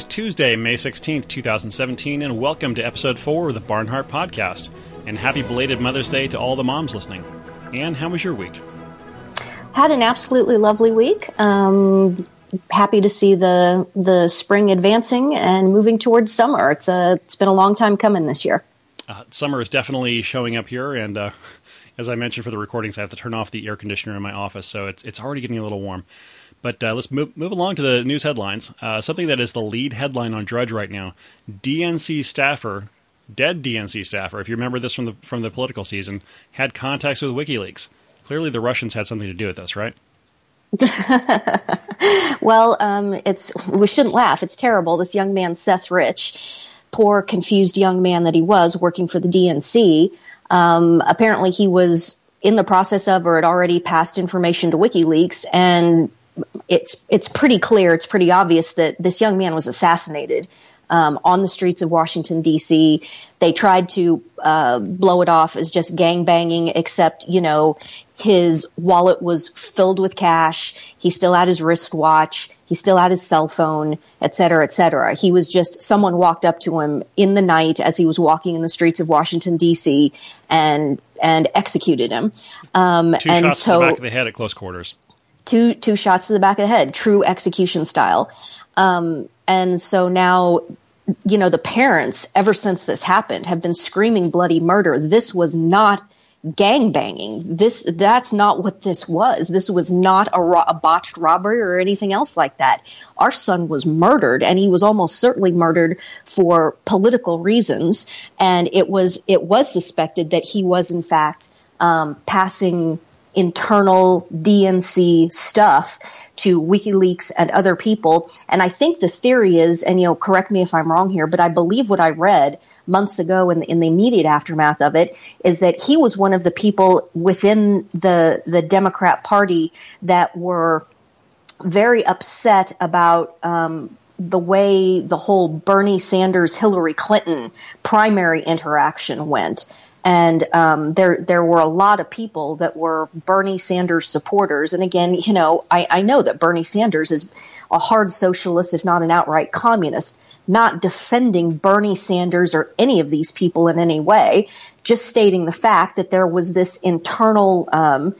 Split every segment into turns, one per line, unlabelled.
is Tuesday, May 16th, 2017, and welcome to episode 4 of the Barnhart Podcast. And happy belated Mother's Day to all the moms listening. Ann, how was your week?
Had an absolutely lovely week. Um, happy to see the the spring advancing and moving towards summer. It's a it's been a long time coming this year.
Uh, summer is definitely showing up here, and uh, as I mentioned for the recordings, I have to turn off the air conditioner in my office, so it's it's already getting a little warm. But uh, let's move, move along to the news headlines. Uh, something that is the lead headline on Drudge right now: DNC staffer, dead DNC staffer, if you remember this from the from the political season, had contacts with WikiLeaks. Clearly, the Russians had something to do with this, right?
well, um, it's we shouldn't laugh. It's terrible. This young man, Seth Rich, poor confused young man that he was, working for the DNC. Um, apparently, he was in the process of or had already passed information to WikiLeaks, and it's it's pretty clear, it's pretty obvious that this young man was assassinated um, on the streets of Washington D.C. They tried to uh, blow it off as just gang banging, except you know his wallet was filled with cash. He still had his wristwatch. He still had his cell phone, et cetera, et cetera. He was just someone walked up to him in the night as he was walking in the streets of Washington D.C. and and executed him.
Um, Two and shots so, to the back of the head at close quarters
two two shots to the back of the head, true execution style. Um, and so now, you know, the parents, ever since this happened, have been screaming bloody murder. This was not gang banging. This that's not what this was. This was not a, a, botched robbery or anything else like that. Our son was murdered, and he was almost certainly murdered for political reasons. And it was it was suspected that he was in fact um, passing internal DNC stuff to WikiLeaks and other people. And I think the theory is, and you know, correct me if I'm wrong here, but I believe what I read months ago in, in the immediate aftermath of it is that he was one of the people within the the Democrat Party that were very upset about um, the way the whole Bernie Sanders Hillary Clinton primary interaction went and um, there there were a lot of people that were Bernie Sanders supporters. And again, you know, I, I know that Bernie Sanders is a hard socialist, if not an outright communist. Not defending Bernie Sanders or any of these people in any way, just stating the fact that there was this internal um,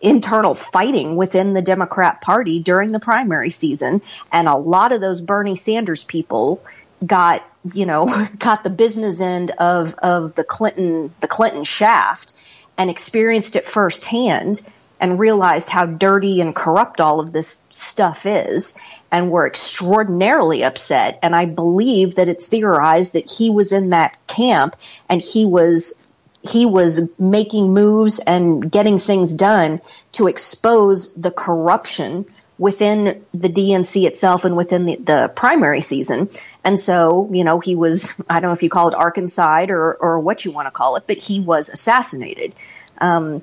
internal fighting within the Democrat Party during the primary season, and a lot of those Bernie Sanders people got you know got the business end of of the Clinton the Clinton shaft and experienced it firsthand and realized how dirty and corrupt all of this stuff is and were extraordinarily upset. And I believe that it's theorized that he was in that camp and he was he was making moves and getting things done to expose the corruption within the DNC itself and within the, the, primary season. And so, you know, he was, I don't know if you call it Arkancide or, or what you want to call it, but he was assassinated. Um,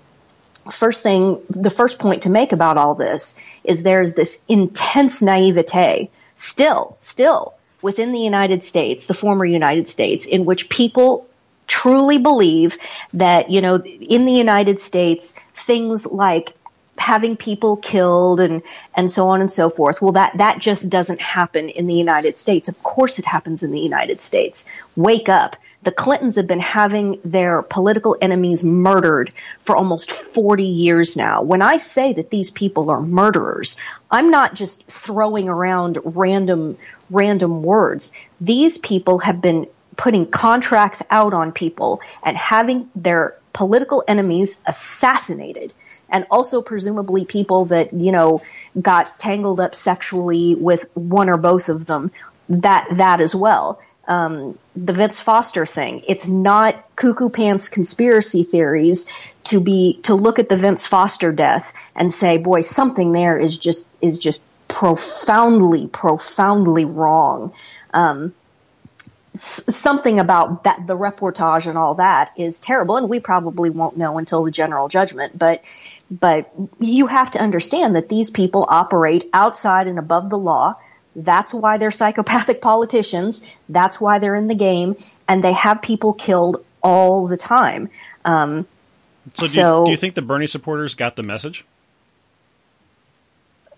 first thing, the first point to make about all this is there's this intense naivete still, still within the United States, the former United States, in which people truly believe that, you know, in the United States, things like having people killed and and so on and so forth. Well, that that just doesn't happen in the United States. Of course, it happens in the United States. Wake up. The Clintons have been having their political enemies murdered for almost 40 years now. When I say that these people are murderers, I'm not just throwing around random random words. These people have been putting contracts out on people and having their political enemies assassinated and also presumably people that, you know, got tangled up sexually with one or both of them, that, that as well. Um, the Vince Foster thing. It's not cuckoo pants conspiracy theories to be, to look at the Vince Foster death and say, boy, something there is just, is just profoundly, profoundly wrong. Um, something about that the reportage and all that is terrible and we probably won't know until the general judgment but but you have to understand that these people operate outside and above the law. That's why they're psychopathic politicians. That's why they're in the game, and they have people killed all the time. Um,
so, do, so you, do, you, think the Bernie supporters got the message?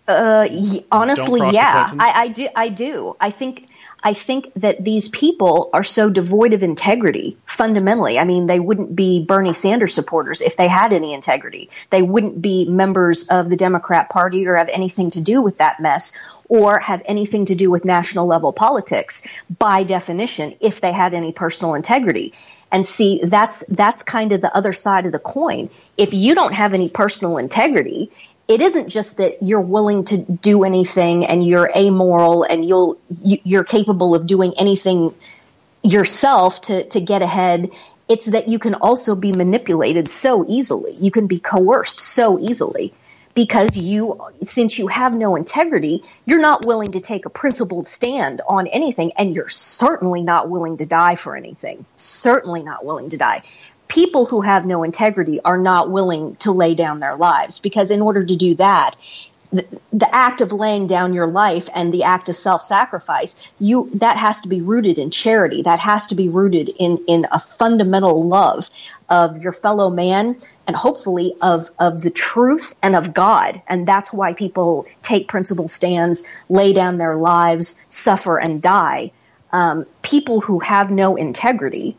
Uh, honestly, yeah, I, I do. I do. I think. I think that these people are so devoid of integrity fundamentally. I mean, they wouldn't be Bernie Sanders supporters if they had any integrity. They wouldn't be members of the Democrat Party or have anything to do with that mess or have anything to do with national level politics by definition if they had any personal integrity. And see, that's, that's kind of the other side of the coin. If you don't have any personal integrity it isn't just that you're willing to do anything and you're amoral and you'll you're capable of doing anything yourself to to get ahead. It's that you can also be manipulated so easily. You can be coerced so easily because you since you have no integrity you're not willing to take a principled stand on anything and you're certainly not willing to die for anything. Certainly not willing to die people who have no integrity are not willing to lay down their lives because in order to do that, the, the act of laying down your life and the act of self-sacrifice, you, that has to be rooted in charity. That has to be rooted in, in a fundamental love of your fellow man and hopefully of, of the truth and of God. And that's why people take principled stands, lay down their lives, suffer and die. Um, people who have no integrity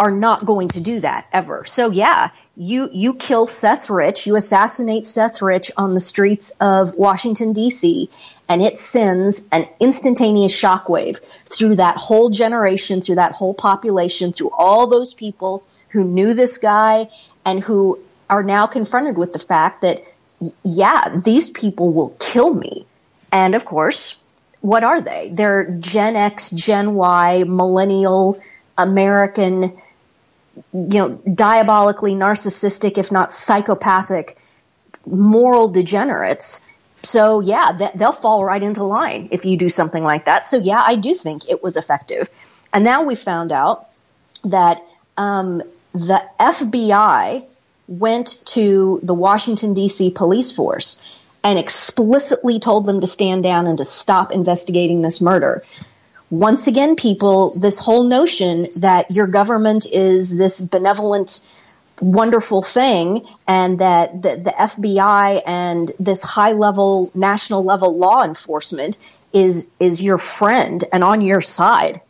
are not going to do that ever. So yeah, you, you kill Seth Rich, you assassinate Seth Rich on the streets of Washington DC, and it sends an instantaneous shockwave through that whole generation, through that whole population, through all those people who knew this guy and who are now confronted with the fact that, yeah, these people will kill me. And of course, what are they? They're Gen X, Gen Y, millennial, American you know, diabolically narcissistic, if not psychopathic, moral degenerates. So yeah, they'll fall right into line if you do something like that. So yeah, I do think it was effective. And now we found out that um, the FBI went to the Washington D.C. police force and explicitly told them to stand down and to stop investigating this murder once again, people, this whole notion that your government is this benevolent, wonderful thing and that the, the FBI and this high level, national level law enforcement is, is your friend and on your side.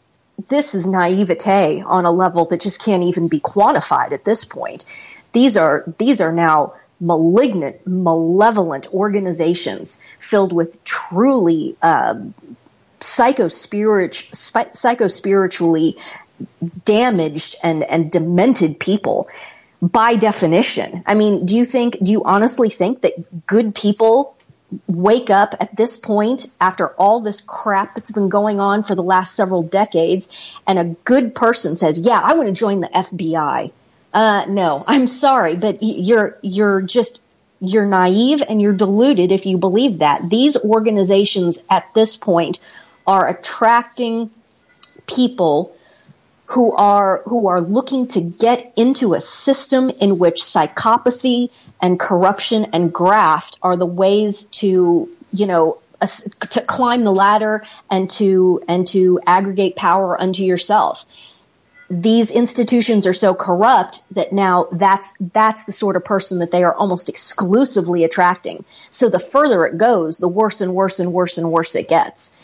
This is naivete on a level that just can't even be quantified at this point. These are, these are now malignant, malevolent organizations filled with truly um, psycho spiritually damaged and, and demented people by definition. I mean, do you think, do you honestly think that good people wake up at this point after all this crap that's been going on for the last several decades and a good person says, yeah, I want to join the FBI. Uh, no, I'm sorry, but you're, you're just, you're naive and you're deluded if you believe that. These organizations at this point are attracting people who are who are looking to get into a system in which psychopathy and corruption and graft are the ways to you know to climb the ladder and to and to aggregate power unto yourself. These institutions are so corrupt that now that's that's the sort of person that they are almost exclusively attracting. So the further it goes the worse and worse and worse and worse it gets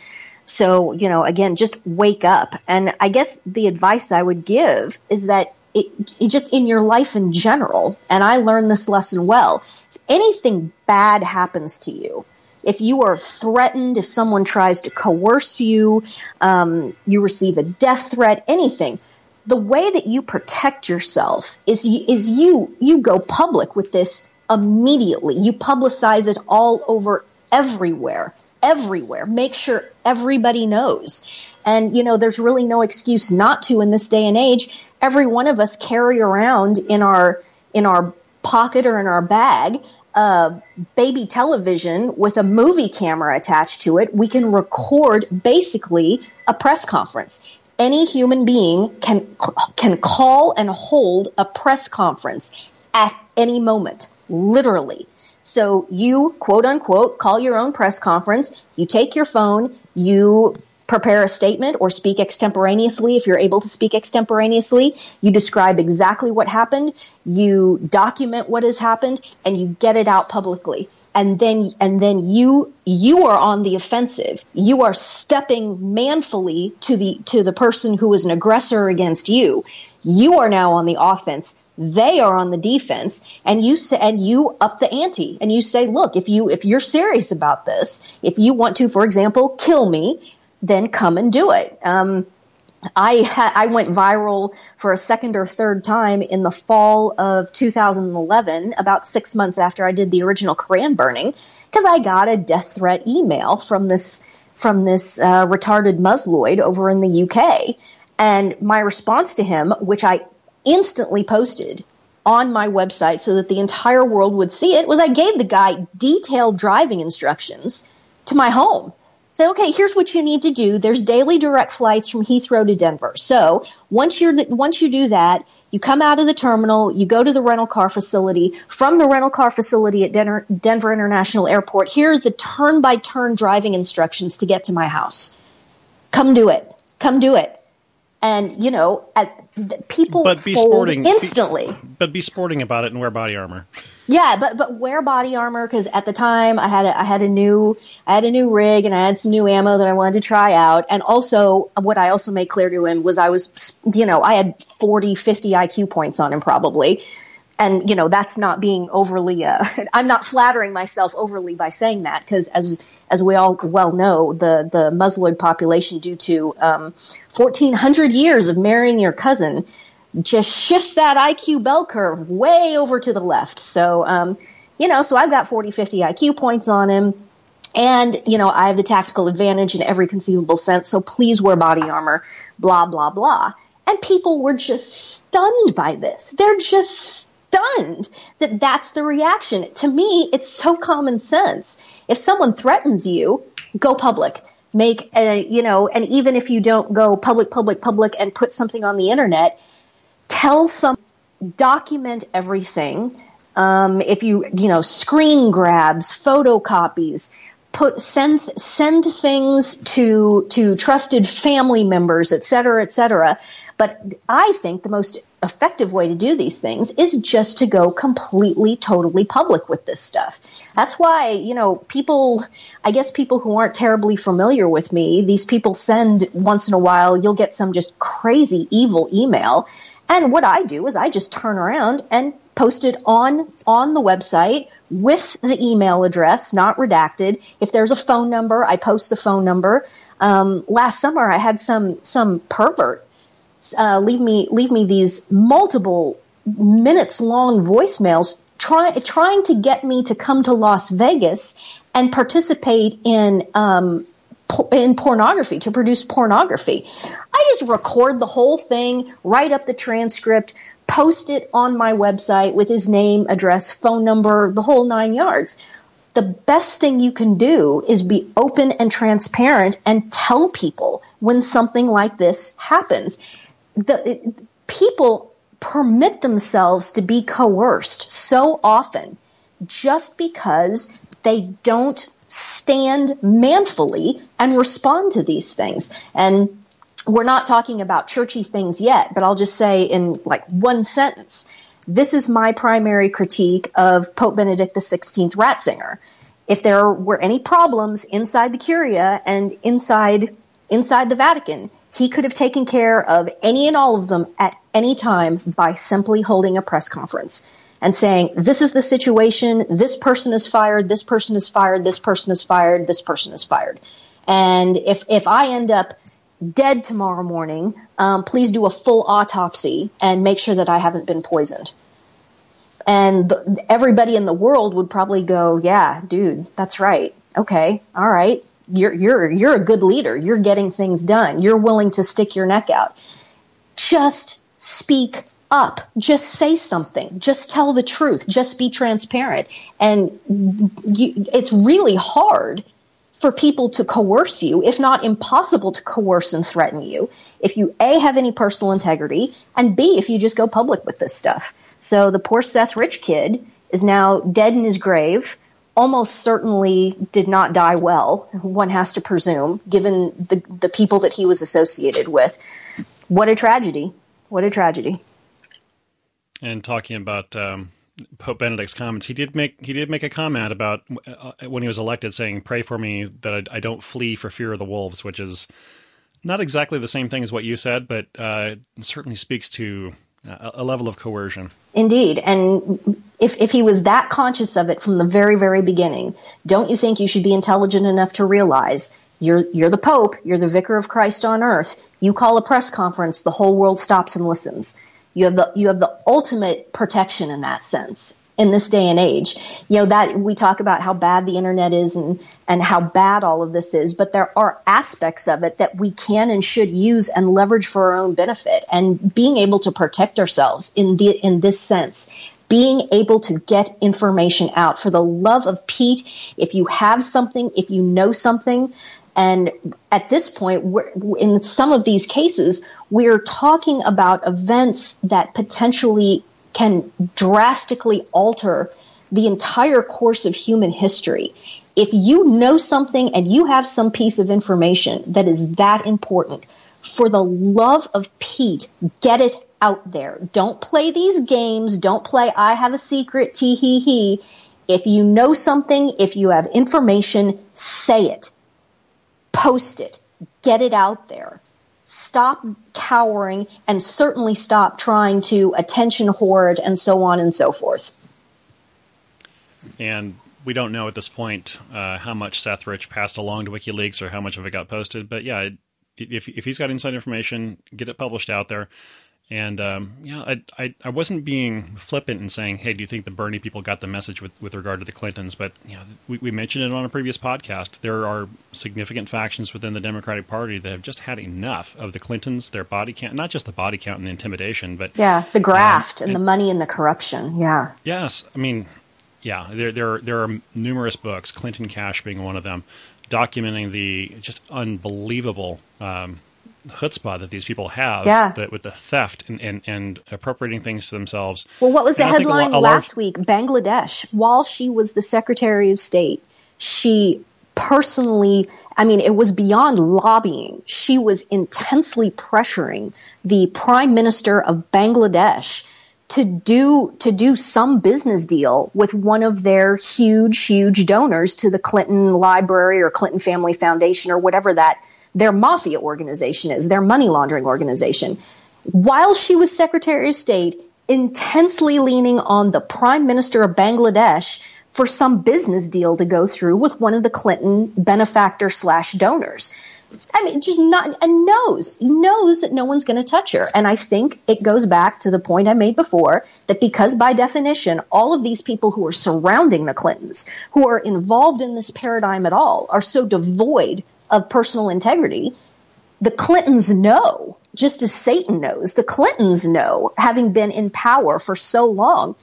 so, you know, again, just wake up. And I guess the advice I would give is that it, it just in your life in general, and I learned this lesson well, if anything bad happens to you, if you are threatened, if someone tries to coerce you, um, you receive a death threat, anything, the way that you protect yourself is is you you go public with this immediately. You publicize it all over everywhere, everywhere. Make sure everybody knows. And, you know, there's really no excuse not to in this day and age. Every one of us carry around in our, in our pocket or in our bag a baby television with a movie camera attached to it. We can record basically a press conference. Any human being can, can call and hold a press conference at any moment, literally. So you quote unquote call your own press conference, you take your phone, you prepare a statement or speak extemporaneously if you're able to speak extemporaneously. You describe exactly what happened, you document what has happened, and you get it out publicly. And then and then you you are on the offensive. You are stepping manfully to the to the person who is an aggressor against you. You are now on the offense. They are on the defense, and you say, and you up the ante, and you say, look, if you if you're serious about this, if you want to, for example, kill me, then come and do it. Um, I ha- I went viral for a second or third time in the fall of 2011, about six months after I did the original Koran burning, because I got a death threat email from this from this uh, retarded Musloid over in the UK and my response to him, which I instantly posted on my website so that the entire world would see it, was I gave the guy detailed driving instructions to my home. Say, okay, here's what you need to do. There's daily direct flights from Heathrow to Denver. So once you're once you do that, you come out of the terminal, you go to the rental car facility. From the rental car facility at Denver, Denver International Airport, here's the turn by turn driving instructions to get to my house. Come do it. Come do it and you know, at, people
but be sporting
instantly.
Be, but be sporting about it and wear body armor.
Yeah, but but wear body armor because at the time I had a, I had a new I had a new rig and I had some new ammo that I wanted to try out, and also what I also made clear to him was I was you know I had 40, 50 IQ points on him probably, and you know that's not being overly uh, I'm not flattering myself overly by saying that because as as we all well know, the, the Muslim population, due to um, 1,400 years of marrying your cousin, just shifts that IQ bell curve way over to the left. So, um, you know, so I've got 40, 50 IQ points on him. And, you know, I have the tactical advantage in every conceivable sense. So please wear body armor, blah, blah, blah. And people were just stunned by this. They're just stunned that that's the reaction. To me, it's so common sense. If someone threatens you, go public. Make a, you know, and even if you don't go public, public, public and put something on the internet, tell some, document everything. Um, if you, you know, screen grabs, photocopies, put send send things to to trusted family members, et cetera, et cetera. But I think the most effective way to do these things is just to go completely, totally public with this stuff. That's why, you know, people, I guess people who aren't terribly familiar with me, these people send once in a while, you'll get some just crazy evil email. And what I do is I just turn around and post it on, on the website with the email address, not redacted. If there's a phone number, I post the phone number. Um, last summer, I had some some pervert uh, leave me leave me these multiple minutes long voicemails try, trying to get me to come to Las Vegas and participate in um, in pornography to produce pornography. I just record the whole thing, write up the transcript, post it on my website with his name, address, phone number, the whole nine yards. The best thing you can do is be open and transparent and tell people when something like this happens the people permit themselves to be coerced so often just because they don't stand manfully and respond to these things. And we're not talking about churchy things yet, but I'll just say in like one sentence, this is my primary critique of Pope Benedict XVI Ratzinger. If there were any problems inside the Curia and inside inside the Vatican, he could have taken care of any and all of them at any time by simply holding a press conference and saying, this is the situation, this person is fired, this person is fired, this person is fired, this person is fired. And if, if I end up dead tomorrow morning, um, please do a full autopsy and make sure that I haven't been poisoned. And everybody in the world would probably go, yeah, dude, that's right. Okay. All right you're you're you're a good leader. You're getting things done. You're willing to stick your neck out. Just speak up. Just say something. Just tell the truth. Just be transparent. And you, it's really hard for people to coerce you, if not impossible to coerce and threaten you, if you A, have any personal integrity, and B, if you just go public with this stuff. So the poor Seth Rich kid is now dead in his grave almost certainly did not die well, one has to presume, given the, the people that he was associated with. What a tragedy. What a tragedy.
And talking about um, Pope Benedict's comments, he did make he did make a comment about uh, when he was elected, saying, "Pray for me that I, I, don't flee for fear of the wolves," which is not exactly the same thing as what you said, but uh, certainly speaks to a level of coercion.
Indeed. And if, if he was that conscious of it from the very, very beginning, don't you think you should be intelligent enough to realize you're, you're the Pope, you're the vicar of Christ on earth. You call a press conference, the whole world stops and listens. You have the, you have the ultimate protection in that sense in this day and age. You know, that we talk about how bad the internet is and, and how bad all of this is, but there are aspects of it that we can and should use and leverage for our own benefit and being able to protect ourselves in the, in this sense. Being able to get information out for the love of Pete. If you have something, if you know something, and at this point, in some of these cases, we're talking about events that potentially can drastically alter the entire course of human history. If you know something and you have some piece of information that is that important, for the love of Pete, get it out there. Don't play these games. Don't play I have a secret, tee hee hee. If you know something, if you have information, say it. Post it. Get it out there stop cowering and certainly stop trying to attention hoard and so on and so forth.
And we don't know at this point uh, how much Seth Rich passed along to WikiLeaks or how much of it got posted. But yeah, if if he's got inside information, get it published out there. And um, yeah, I, I, I wasn't being flippant in saying, hey, do you think the Bernie people got the message with, with regard to the Clintons? But you know, we, we mentioned it on a previous podcast. There are significant factions within the Democratic Party that have just had enough of the Clintons, their body count, not just the body count and the intimidation, but
yeah, the graft um, and, and, the money and the corruption. Yeah.
Yes, I mean, yeah, there there are, there are numerous books, Clinton Cash being one of them, documenting the just unbelievable. Um, chutzpah that these people have
yeah.
that with the theft and, and, and appropriating things to themselves.
Well, what was the and headline last week? Bangladesh, while she was the Secretary of State, she personally, I mean, it was beyond lobbying. She was intensely pressuring the Prime Minister of Bangladesh to do to do some business deal with one of their huge huge donors to the Clinton Library or Clinton Family Foundation or whatever that their mafia organization is, their money laundering organization. While she was Secretary of State, intensely leaning on the Prime Minister of Bangladesh for some business deal to go through with one of the Clinton benefactor slash donors. I mean, just not, and knows, knows that no one's going to touch her. And I think it goes back to the point I made before that because by definition, all of these people who are surrounding the Clintons, who are involved in this paradigm at all, are so devoid of personal integrity, the Clintons know, just as Satan knows, the Clintons know, having been in power for so long,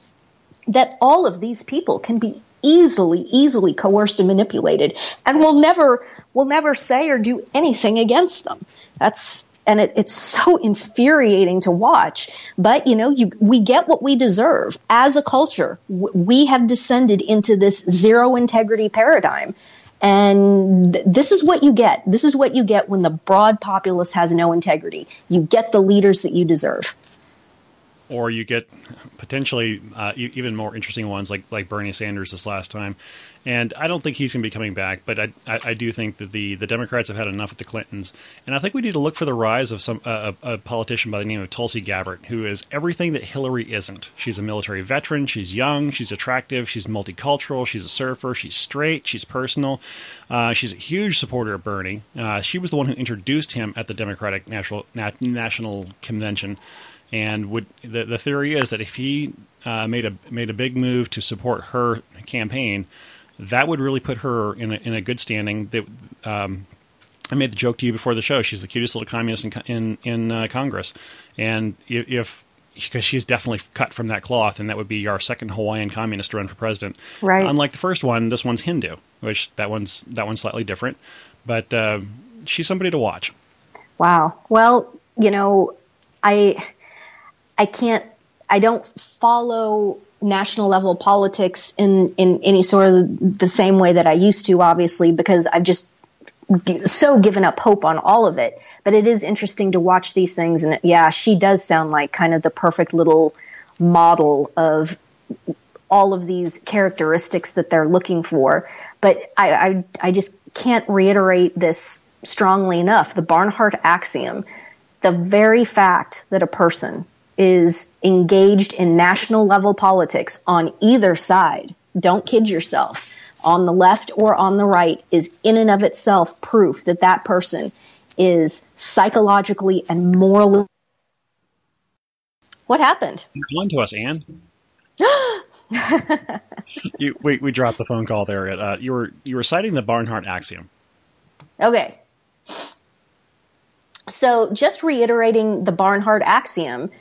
that all of these people can be easily, easily coerced and manipulated and will never, will never say or do anything against them. That's, and it, it's so infuriating to watch. But you know, you, we get what we deserve as a culture. We have descended into this zero integrity paradigm and th- this is what you get. This is what you get when the broad populace has no integrity. You get the leaders that you deserve.
Or you get potentially uh, even more interesting ones like like Bernie Sanders this last time, and I don't think he's going to be coming back. But I, I, I, do think that the, the Democrats have had enough with the Clintons, and I think we need to look for the rise of some uh, a, a politician by the name of Tulsi Gabbard, who is everything that Hillary isn't. She's a military veteran. She's young. She's attractive. She's multicultural. She's a surfer. She's straight. She's personal. Uh, she's a huge supporter of Bernie. Uh, she was the one who introduced him at the Democratic National National Convention. And would the, the theory is that if he uh, made a made a big move to support her campaign, that would really put her in a, in a good standing. That um, I made the joke to you before the show. She's the cutest little communist in in, in uh, Congress, and if because she's definitely cut from that cloth, and that would be our second Hawaiian communist to run for president.
Right.
Unlike the first one, this one's Hindu, which that one's that one's slightly different, but uh, she's somebody to watch.
Wow. Well, you know, I I can't I don't follow national level politics in, in any sort of the same way that I used to, obviously, because I've just so given up hope on all of it. But it is interesting to watch these things. And yeah, she does sound like kind of the perfect little model of all of these characteristics that they're looking for. But I, I, I just can't reiterate this strongly enough. The Barnhart axiom, the very fact that a person is engaged in national level politics on either side, don't kid yourself, on the left or on the right, is in and of itself proof that that person is psychologically and morally. What happened?
On to us, Ann. you, we, we dropped the phone call there. Uh, you were you were citing the Barnhart axiom.
Okay. So just reiterating the Barnhart axiom,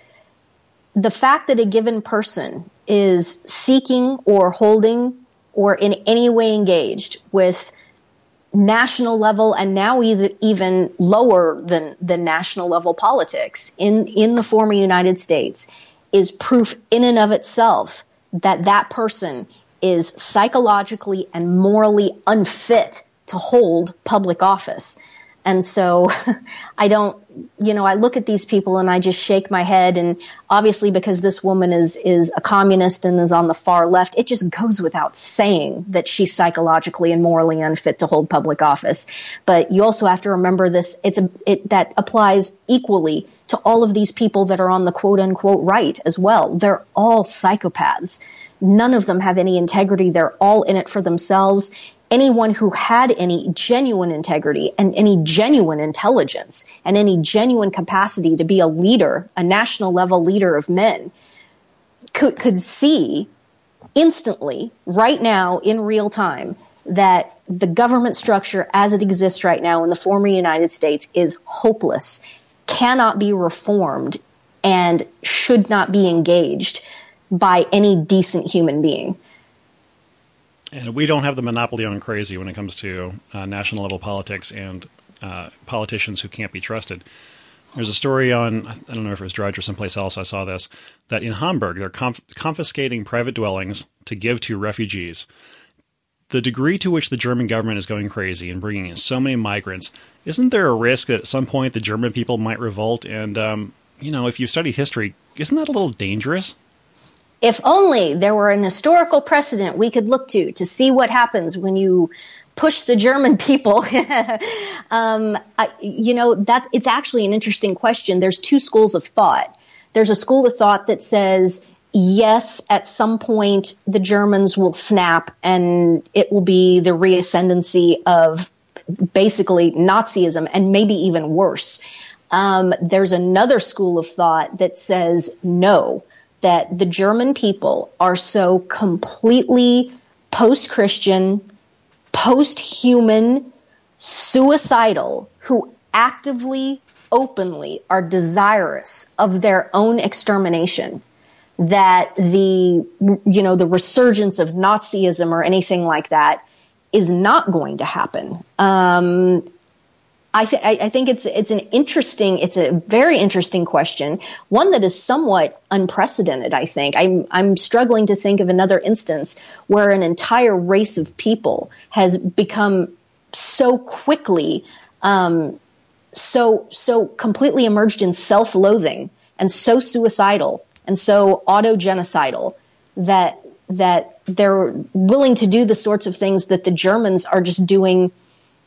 the fact that a given person is seeking or holding or in any way engaged with national level and now even lower than the national level politics in, in the former United States is proof in and of itself that that person is psychologically and morally unfit to hold public office. And so I don't, you know, I look at these people and I just shake my head. And obviously because this woman is, is a communist and is on the far left, it just goes without saying that she's psychologically and morally unfit to hold public office. But you also have to remember this, it's a, it, that applies equally to all of these people that are on the quote unquote right as well. They're all psychopaths. None of them have any integrity. They're all in it for themselves anyone who had any genuine integrity and any genuine intelligence and any genuine capacity to be a leader, a national level leader of men, could, could see instantly, right now, in real time, that the government structure as it exists right now in the former United States is hopeless, cannot be reformed, and should not be engaged by any decent human being.
And we don't have the monopoly on crazy when it comes to uh, national level politics and uh, politicians who can't be trusted. There's a story on, I don't know if it was Drudge or someplace else, I saw this, that in Hamburg they're conf- confiscating private dwellings to give to refugees. The degree to which the German government is going crazy and bringing in so many migrants, isn't there a risk that at some point the German people might revolt? And, um, you know, if you study history, isn't that a little dangerous?
If only there were an historical precedent we could look to to see what happens when you push the German people. um, I, you know, that it's actually an interesting question. There's two schools of thought. There's a school of thought that says, yes, at some point the Germans will snap and it will be the reascendancy of basically Nazism and maybe even worse. Um, there's another school of thought that says no that the German people are so completely post-Christian, post-human, suicidal, who actively, openly are desirous of their own extermination that the, you know, the resurgence of Nazism or anything like that is not going to happen. Um, I, th- I, think it's it's an interesting, it's a very interesting question, one that is somewhat unprecedented. I think I'm I'm struggling to think of another instance where an entire race of people has become so quickly, um, so so completely emerged in self-loathing and so suicidal and so auto-genocidal that that they're willing to do the sorts of things that the Germans are just doing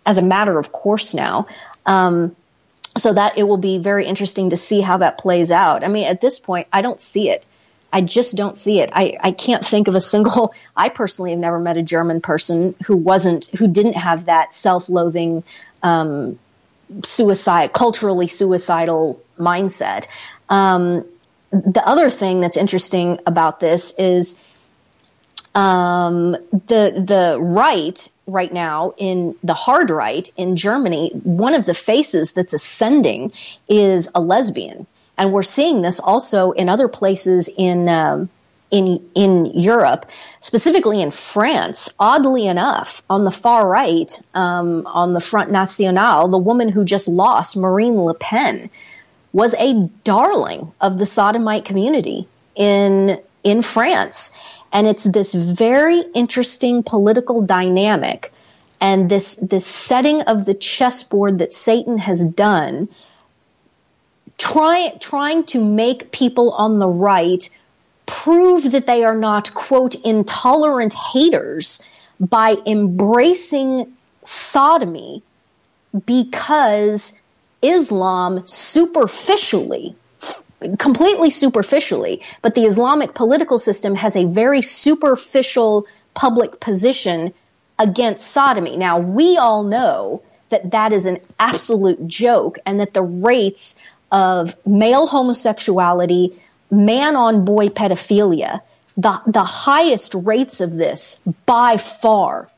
as a matter of course now. Um, so that it will be very interesting to see how that plays out. I mean, at this point, I don't see it. I just don't see it. I, I can't think of a single, I personally have never met a German person who wasn't, who didn't have that self-loathing, um, suicide, culturally suicidal mindset. Um, the other thing that's interesting about this is um, the the right right now in the hard right in Germany, one of the faces that's ascending is a lesbian, and we're seeing this also in other places in. Um, in in Europe, specifically in France, oddly enough, on the far right, um, on the Front National, the woman who just lost, Marine Le Pen, was a darling of the sodomite community in in France. And it's this very interesting political dynamic and this, this setting of the chessboard that Satan has done, try, trying to make people on the right prove that they are not, quote, intolerant haters by embracing sodomy because Islam superficially, completely superficially, but the Islamic political system has a very superficial public position against sodomy. Now, we all know that that is an absolute joke and that the rates of male homosexuality, man on boy pedophilia, the, the highest rates of this by far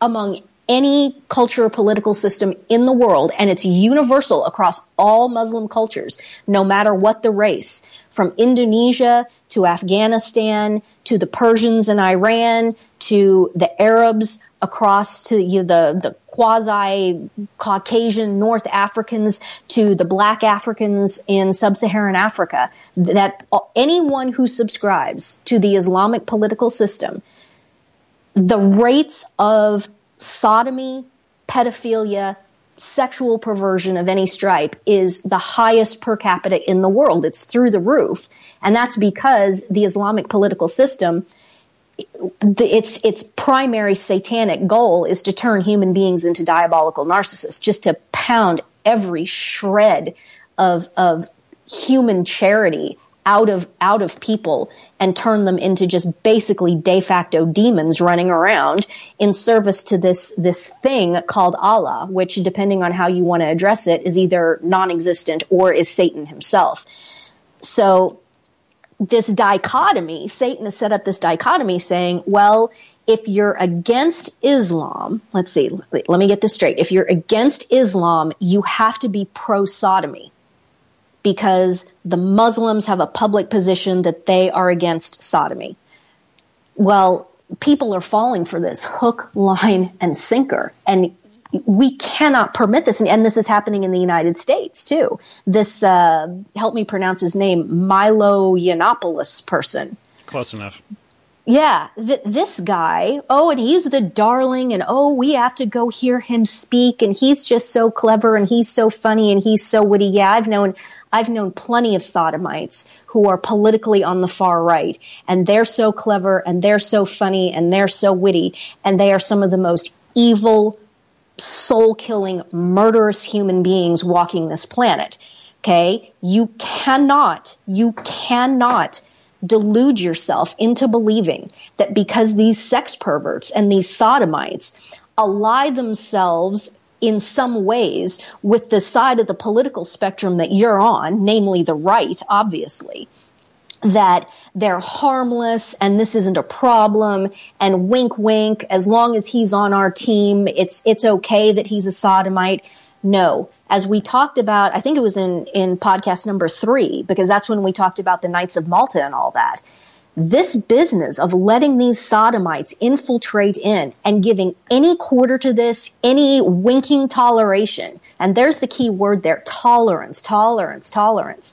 among any culture or political system in the world, and it's universal across all Muslim cultures, no matter what the race, from Indonesia to Afghanistan to the Persians in Iran to the Arabs across to you know, the, the quasi Caucasian North Africans to the black Africans in sub-Saharan Africa, that anyone who subscribes to the Islamic political system, the rates of sodomy, pedophilia, sexual perversion of any stripe is the highest per capita in the world. It's through the roof. And that's because the Islamic political system, its, its primary satanic goal is to turn human beings into diabolical narcissists, just to pound every shred of, of human charity out of out of people and turn them into just basically de facto demons running around in service to this this thing called Allah, which depending on how you want to address it is either non-existent or is Satan himself. So this dichotomy, Satan has set up this dichotomy saying, well, if you're against Islam, let's see, let me get this straight. If you're against Islam, you have to be pro sodomy because the Muslims have a public position that they are against sodomy. Well, people are falling for this hook, line, and sinker. And we cannot permit this. And this is happening in the United States too. This, uh, help me pronounce his name, Milo Yiannopoulos person.
Close enough.
Yeah, th- this guy, oh, and he's the darling, and oh, we have to go hear him speak, and he's just so clever, and he's so funny, and he's so witty. Yeah, I've known I've known plenty of sodomites who are politically on the far right and they're so clever and they're so funny and they're so witty and they are some of the most evil, soul killing, murderous human beings walking this planet. Okay. You cannot, you cannot delude yourself into believing that because these sex perverts and these sodomites ally themselves in some ways with the side of the political spectrum that you're on, namely the right, obviously, that they're harmless and this isn't a problem and wink wink, as long as he's on our team, it's, it's okay that he's a sodomite. No. As we talked about, I think it was in, in podcast number three, because that's when we talked about the Knights of Malta and all that this business of letting these sodomites infiltrate in and giving any quarter to this, any winking toleration, and there's the key word there, tolerance, tolerance, tolerance,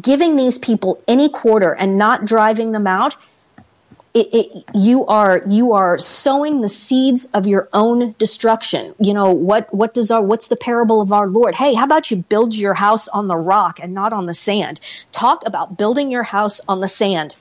giving these people any quarter and not driving them out, it, it, you are you are sowing the seeds of your own destruction. You know what what does our what's the parable of our Lord? Hey, how about you build your house on the rock and not on the sand? Talk about building your house on the sand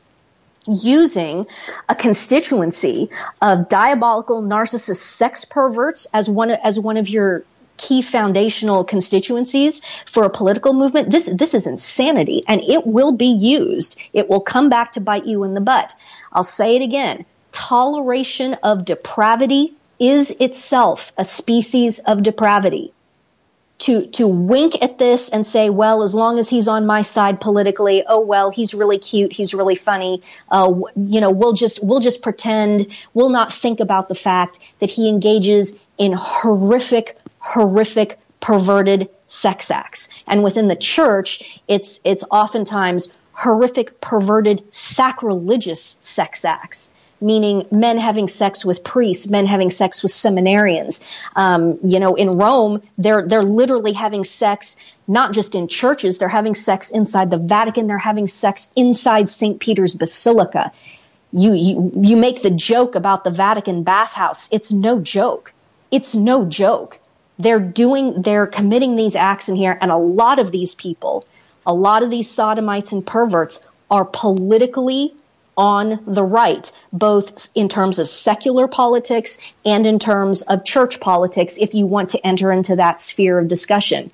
using a constituency of diabolical narcissist sex perverts as one as one of your key foundational constituencies for a political movement. This this is insanity and it will be used. It will come back to bite you in the butt. I'll say it again. Toleration of depravity is itself a species of depravity to to wink at this and say, well, as long as he's on my side politically, oh well, he's really cute, he's really funny. Uh, you know, we'll just we'll just pretend, we'll not think about the fact that he engages in horrific, horrific, perverted sex acts. And within the church, it's it's oftentimes horrific, perverted, sacrilegious sex acts meaning men having sex with priests, men having sex with seminarians. Um, you know, in Rome, they're they're literally having sex not just in churches, they're having sex inside the Vatican, they're having sex inside St. Peter's Basilica. You, you, you make the joke about the Vatican bathhouse. It's no joke. It's no joke. They're doing, they're committing these acts in here, and a lot of these people, a lot of these sodomites and perverts are politically on the right, both in terms of secular politics and in terms of church politics, if you want to enter into that sphere of discussion.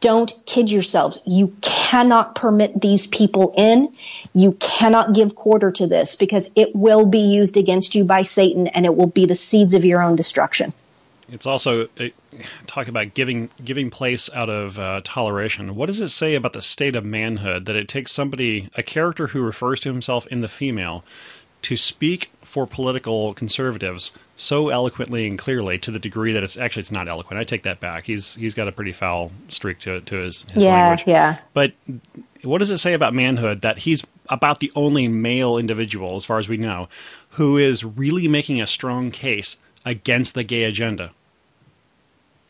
Don't kid yourselves. You cannot permit these people in. You cannot give quarter to this because it will be used against you by Satan and it will be the seeds of your own destruction.
It's also uh, talk about giving giving place out of uh, toleration. What does it say about the state of manhood that it takes somebody, a character who refers to himself in the female, to speak for political conservatives so eloquently and clearly to the degree that it's actually it's not eloquent. I take that back. He's he's got a pretty foul streak to to his, his
yeah,
language.
Yeah,
But what does it say about manhood that he's about the only male individual, as far as we know, who is really making a strong case against the gay agenda?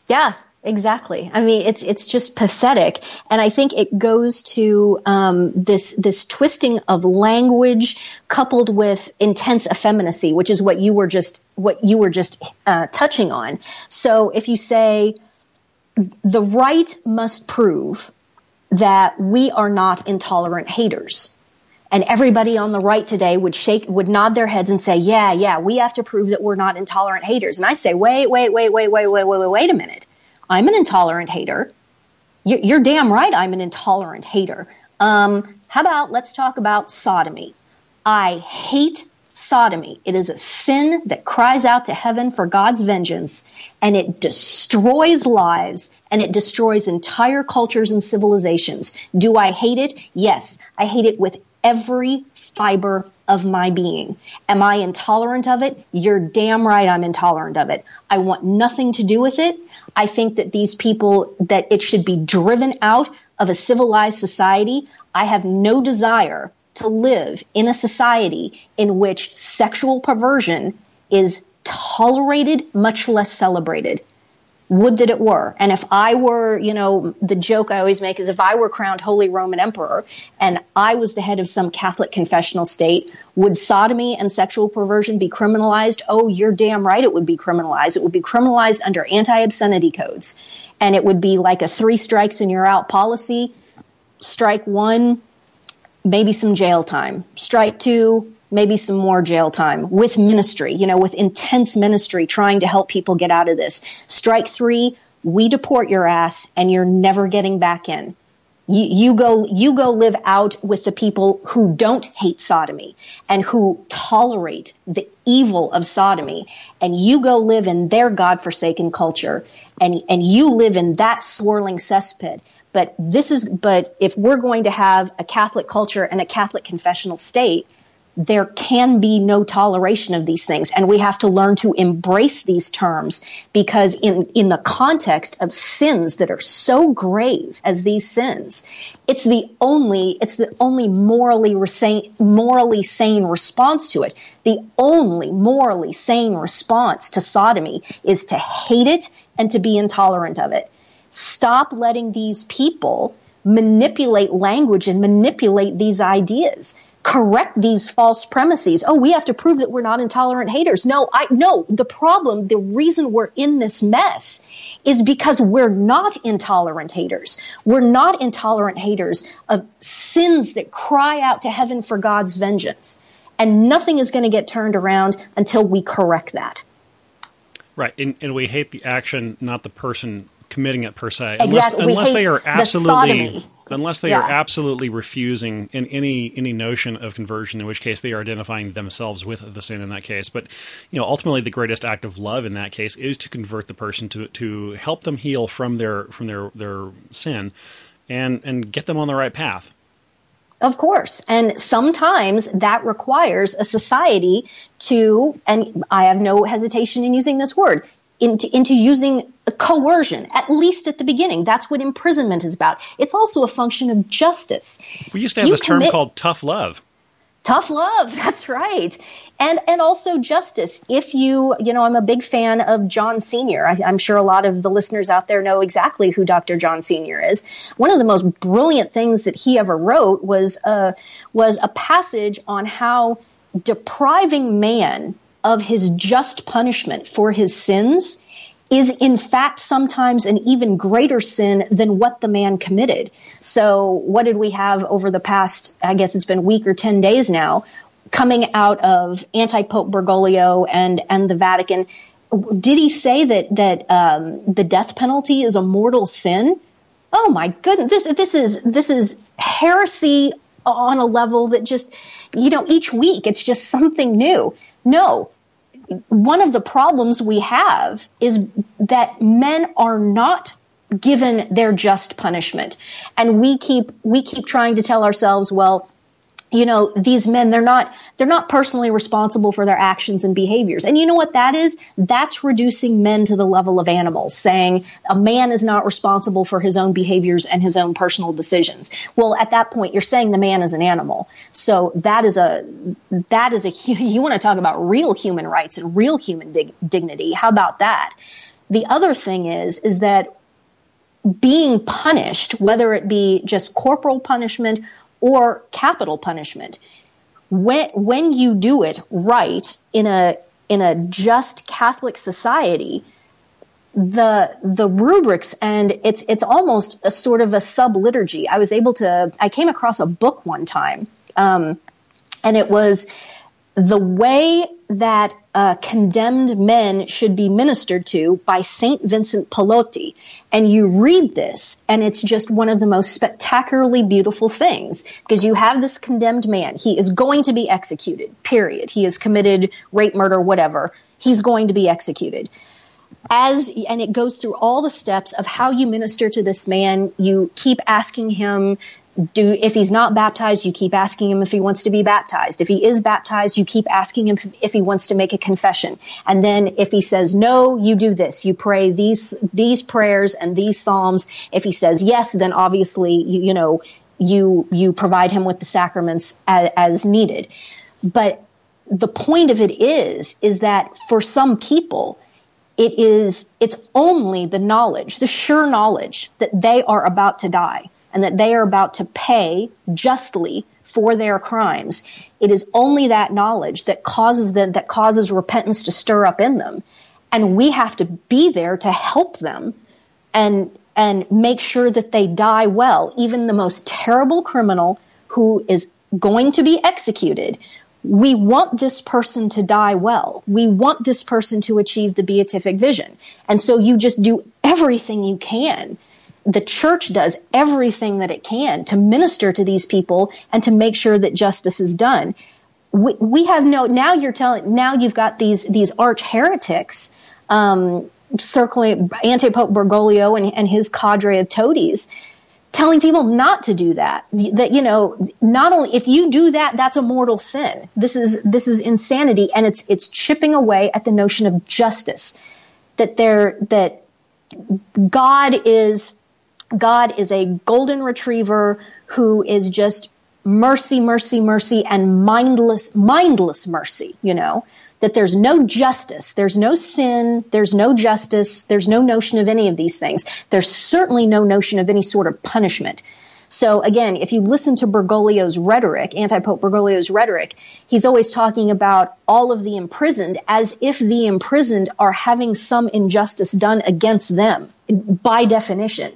Yeah, Exactly. I mean, it's it's just pathetic, and I think it goes to um, this this twisting of language coupled with intense effeminacy, which is what you were just what you were just uh, touching on. So, if you say the right must prove that we are not intolerant haters, and everybody on the right today would shake would nod their heads and say, "Yeah, yeah, we have to prove that we're not intolerant haters." And I say, "Wait, wait, wait, wait, wait, wait, wait, wait, wait a minute." I'm an intolerant hater. You're damn right I'm an intolerant hater. Um, how about let's talk about sodomy? I hate sodomy. It is a sin that cries out to heaven for God's vengeance and it destroys lives and it destroys entire cultures and civilizations. Do I hate it? Yes. I hate it with every fiber of my being. Am I intolerant of it? You're damn right I'm intolerant of it. I want nothing to do with it. I think that these people, that it should be driven out of a civilized society. I have no desire to live in a society in which sexual perversion is tolerated, much less celebrated. Would that it were. And if I were, you know, the joke I always make is if I were crowned Holy Roman Emperor and I was the head of some Catholic confessional state, would sodomy and sexual perversion be criminalized? Oh, you're damn right it would be criminalized. It would be criminalized under anti obscenity codes. And it would be like a three strikes and you're out policy. Strike one, maybe some jail time. Strike two, maybe some more jail time with ministry, you know, with intense ministry trying to help people get out of this. Strike three, we deport your ass and you're never getting back in. You, you go, you go live out with the people who don't hate sodomy and who tolerate the evil of sodomy. And you go live in their godforsaken culture and, and you live in that swirling cesspit. But this is, but if we're going to have a Catholic culture and a Catholic confessional state, there can be no toleration of these things. And we have to learn to embrace these terms because in, in the context of sins that are so grave as these sins, it's the only, it's the only morally, sane, morally sane response to it. The only morally sane response to sodomy is to hate it and to be intolerant of it. Stop letting these people manipulate language and manipulate these ideas correct these false premises. Oh, we have to prove that we're not intolerant haters. No, I, no, the problem, the reason we're in this mess is because we're not intolerant haters. We're not intolerant haters of sins that cry out to heaven for God's vengeance. And nothing is going to get turned around until we correct that.
Right. And, and we hate the action, not the person committing it per se.
Exactly.
Unless, unless they are absolutely
the
unless they yeah. are absolutely refusing in any any notion of conversion, in which case they are identifying themselves with the sin in that case. But you know, ultimately, the greatest act of love in that case is to convert the person to to help them heal from their from their their sin, and and get them on the right path.
Of course. And sometimes that requires a society to, and I have no hesitation in using this word, into, into using coercion, at least at the beginning. That's what imprisonment is about. It's also a function of justice.
We used to have this commit, term called tough love.
Tough love, that's right. And and also justice. If you, you know, I'm a big fan of John Senior. I, am sure a lot of the listeners out there know exactly who Dr. John Senior is. One of the most brilliant things that he ever wrote was uh, was a passage on how depriving man of his just punishment for his sins is in fact sometimes an even greater sin than what the man committed. So what did we have over the past, I guess it's been week or 10 days now, coming out of anti-Pope Bergoglio and, and the Vatican? Did he say that, that, um, the death penalty is a mortal sin? Oh my goodness. This, this is, this is heresy on a level that just, you know, each week it's just something new. No, one of the problems we have is that men are not given their just punishment. And we keep, we keep trying to tell ourselves, well, you know, these men, they're not, they're not personally responsible for their actions and behaviors. And you know what that is? That's reducing men to the level of animals, saying a man is not responsible for his own behaviors and his own personal decisions. Well, at that point, you're saying the man is an animal. So that is a, that is a, you want to talk about real human rights and real human dig- dignity. How about that? The other thing is, is that being punished, whether it be just corporal punishment or capital punishment. When, when you do it right in a, in a just Catholic society, the the rubrics and it's it's almost a sort of a sub liturgy. I was able to I came across a book one time, um, and it was the way that uh, condemned men should be ministered to by Saint Vincent Pallotti. And you read this, and it's just one of the most spectacularly beautiful things because you have this condemned man. He is going to be executed. Period. He has committed rape, murder, whatever. He's going to be executed as and it goes through all the steps of how you minister to this man you keep asking him do if he's not baptized you keep asking him if he wants to be baptized. If he is baptized you keep asking him if he wants to make a confession. And then if he says no you do this. You pray these these prayers and these psalms. If he says yes then obviously you, you know you you provide him with the sacraments as, as needed. But the point of it is is that for some people it is it's only the knowledge the sure knowledge that they are about to die and that they are about to pay justly for their crimes. It is only that knowledge that causes them, that causes repentance to stir up in them. And we have to be there to help them and, and make sure that they die well. Even the most terrible criminal who is going to be executed. We want this person to die well. We want this person to achieve the beatific vision. And so you just do everything you can the church does everything that it can to minister to these people and to make sure that justice is done. We, we have no, now you're telling, now you've got these, these arch heretics, um, circling anti-Pope Bergoglio and, and his cadre of toadies telling people not to do that. That, you know, not only, if you do that, that's a mortal sin. This is, this is insanity and it's, it's chipping away at the notion of justice. That there, that God is God is a golden retriever who is just mercy, mercy, mercy, and mindless, mindless mercy, you know, that there's no justice, there's no sin, there's no justice, there's no notion of any of these things. There's certainly no notion of any sort of punishment. So again, if you listen to Bergoglio's rhetoric, anti-Pope Bergoglio's rhetoric, he's always talking about all of the imprisoned as if the imprisoned are having some injustice done against them by definition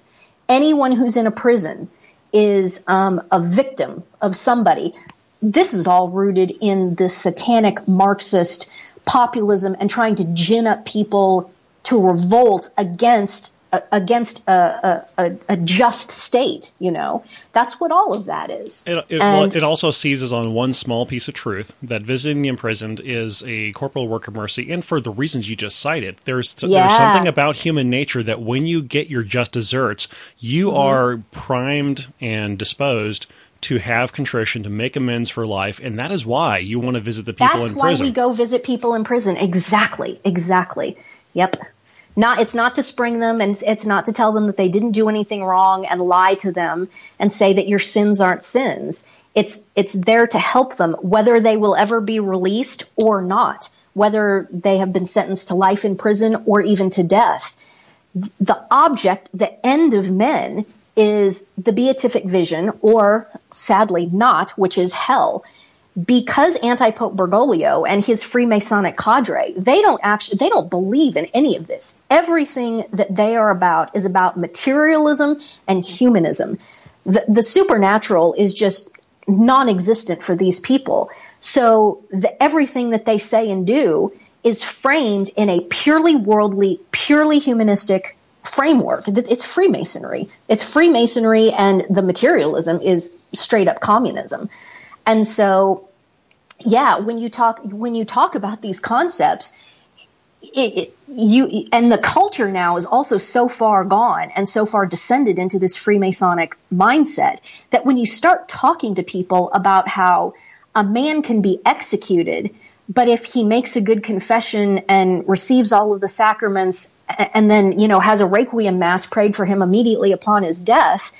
anyone who's in a prison is um, a victim of somebody. This is all rooted in the satanic Marxist populism and trying to gin up people to revolt against against a, a, a, just state. You know, that's what all of that is.
It, it, well, it, also seizes on one small piece of truth that visiting the imprisoned is a corporal work of mercy, and for the reasons you just cited, there's yeah. there's something about human nature that when you get your just desserts, you mm-hmm. are primed and disposed to have contrition, to make amends for life, and that is why you want to visit the people
That's
in
prison. That's why we go visit people in prison. Exactly, exactly. Yep not it's not to spring them and it's not to tell them that they didn't do anything wrong and lie to them and say that your sins aren't sins It's, it's there to help them, whether they will ever be released or not, whether they have been sentenced to life in prison or even to death. The object, the end of men is the beatific vision, or sadly not, which is hell because anti-Pope Bergoglio and his Freemasonic cadre, they don't actually, they don't believe in any of this. Everything that they are about is about materialism and humanism. The, the supernatural is just non-existent for these people. So the, everything that they say and do is framed in a purely worldly, purely humanistic framework. It's Freemasonry. It's Freemasonry and the materialism is straight up communism. And so, yeah, when you talk when you talk about these concepts, it, it, you and the culture now is also so far gone and so far descended into this Freemasonic mindset that when you start talking to people about how a man can be executed, but if he makes a good confession and receives all of the sacraments and then you know has a requiem mass prayed for him immediately upon his death,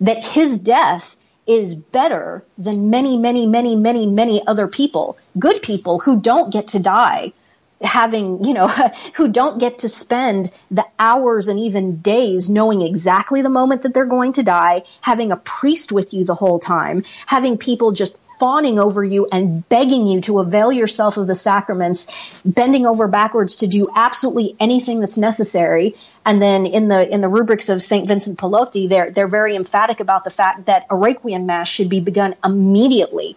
that his death is better than many, many, many, many, many other people, good people who don't get to die having, you know, who don't get to spend the hours and even days knowing exactly the moment that they're going to die, having a priest with you the whole time, having people just fawning over you and begging you to avail yourself of the sacraments, bending over backwards to do absolutely anything that's necessary. And then in the in the rubrics of St. Vincent Pallotti, they're they're very emphatic about the fact that a requiem mass should be begun immediately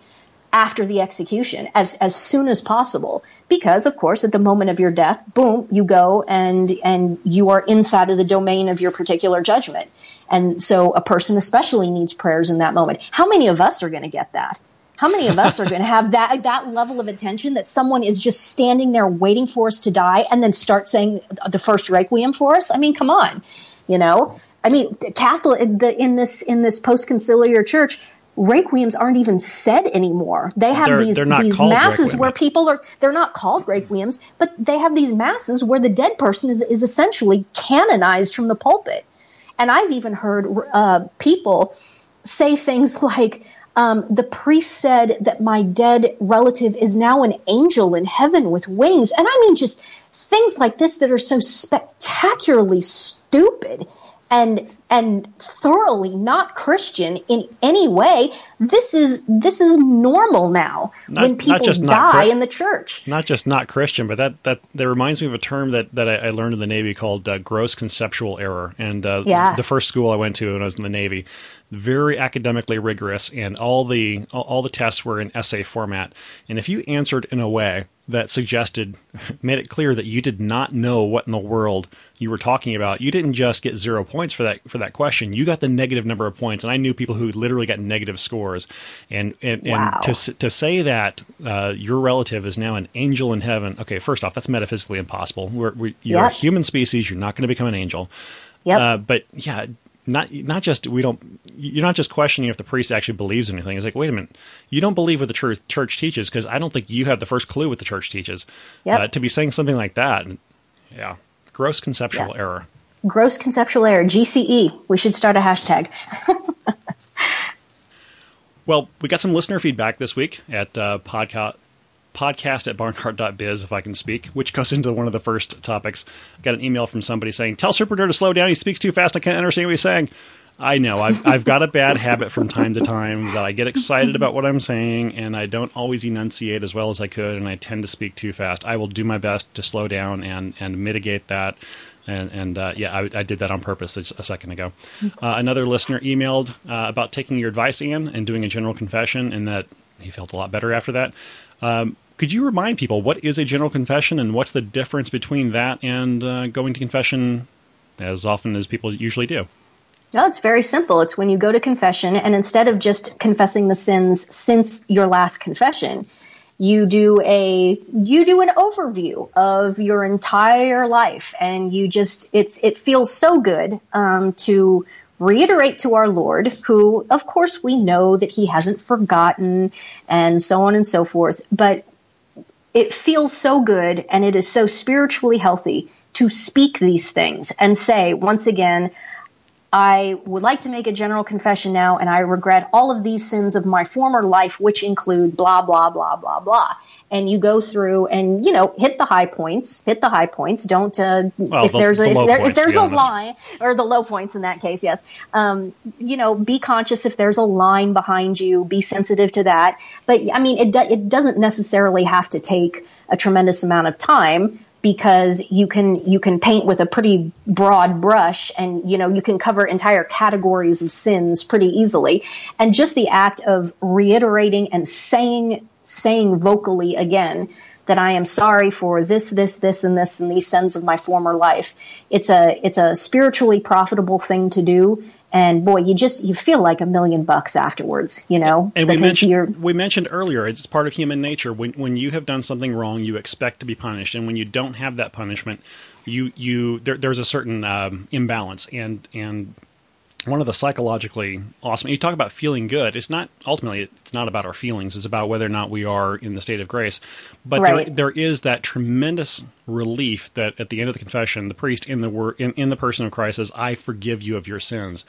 after the execution as as soon as possible because of course at the moment of your death boom you go and and you are inside of the domain of your particular judgment and so a person especially needs prayers in that moment how many of us are going to get that how many of us are going to have that that level of attention that someone is just standing there waiting for us to die and then start saying the first requiem for us? I mean, come on, you know. I mean, Catholic in this in this post conciliar church, requiems aren't even said anymore. They have
they're,
these
they're
these masses requiem. where people are they're not called requiems, but they have these masses where the dead person is is essentially canonized from the pulpit. And I've even heard uh, people say things like um, the priest said that my dead relative is now an angel in heaven with wings. And I mean, just things like this that are so spectacularly stupid and and thoroughly not Christian in any way. This is this is normal now not, when people die in the church.
Not just not Christian, but that that that reminds me of a term that that I, I learned in the Navy called uh, gross conceptual error. And uh,
yeah.
the first school I went to when I was in the Navy, very academically rigorous, and all the all the tests were in essay format. And if you answered in a way that suggested, made it clear that you did not know what in the world you were talking about, you didn't just get zero points for that for that question. You got the negative number of points, and I knew people who literally got negative scores. And and,
wow.
and to to say that uh, your relative is now an angel in heaven, okay, first off, that's metaphysically impossible. We're, we, you're yep. a human species. You're not going to become an angel.
Yep.
Uh, but yeah, not not just we don't you're not just questioning if the priest actually believes anything. It's like wait a minute, you don't believe what the church, church teaches because I don't think you have the first clue what the church teaches.
Yep.
Uh, to be saying something like that, yeah, gross conceptual yeah. error.
Gross conceptual error. GCE. We should start a hashtag.
well, we got some listener feedback this week at uh, podcast podcast at barnhardt.biz, if I can speak, which goes into one of the first topics. I got an email from somebody saying, Tell Super to slow down. He speaks too fast. I can't understand what he's saying. I know. I've, I've got a bad habit from time to time that I get excited about what I'm saying and I don't always enunciate as well as I could and I tend to speak too fast. I will do my best to slow down and, and mitigate that. And, and uh, yeah, I, I, did that on purpose a, a second ago. Uh, another listener emailed uh, about taking your advice, Ian, and doing a general confession, and that he felt a lot better after that. Um, could you remind people what is a general confession and what's the difference between that and uh, going to confession as often as people usually do?
No, it's very simple. It's when you go to confession and instead of just confessing the sins since your last confession, you do a you do an overview of your entire life and you just it's it feels so good um, to reiterate to our Lord, who of course we know that he hasn't forgotten and so on and so forth, but it feels so good and it is so spiritually healthy to speak these things and say, once again, I would like to make a general confession now, and I regret all of these sins of my former life, which include blah, blah, blah, blah, blah. And you go through and, you know, hit the high points, hit the high points. Don't, uh,
well,
if,
the,
there's
the
a, if,
there,
there, if there's a line, or the low points in that case, yes. Um, you know, be conscious if there's a line behind you, be sensitive to that. But, I mean, it, it doesn't necessarily have to take a tremendous amount of time because you can you can paint with a pretty broad brush and you know you can cover entire categories of sins pretty easily. And just the act of reiterating and saying saying vocally again that I am sorry for this this this and this and these sins of my former life. It's a it's a spiritually profitable thing to do and boy, you just you feel like a million bucks afterwards, you know.
And we mentioned we mentioned earlier, it's part of human nature. When when you have done something wrong, you expect to be punished, and when you don't have that punishment, you you there, there's a certain um, imbalance, and and one of the psychologically awesome. You talk about feeling good. It's not ultimately. It's not about our feelings. It's about whether or not we are in the state of grace. But
Right.
there, there is that tremendous relief that at the end of the confession, the priest in the word in, in the person of Christ says, "I forgive you of your sins."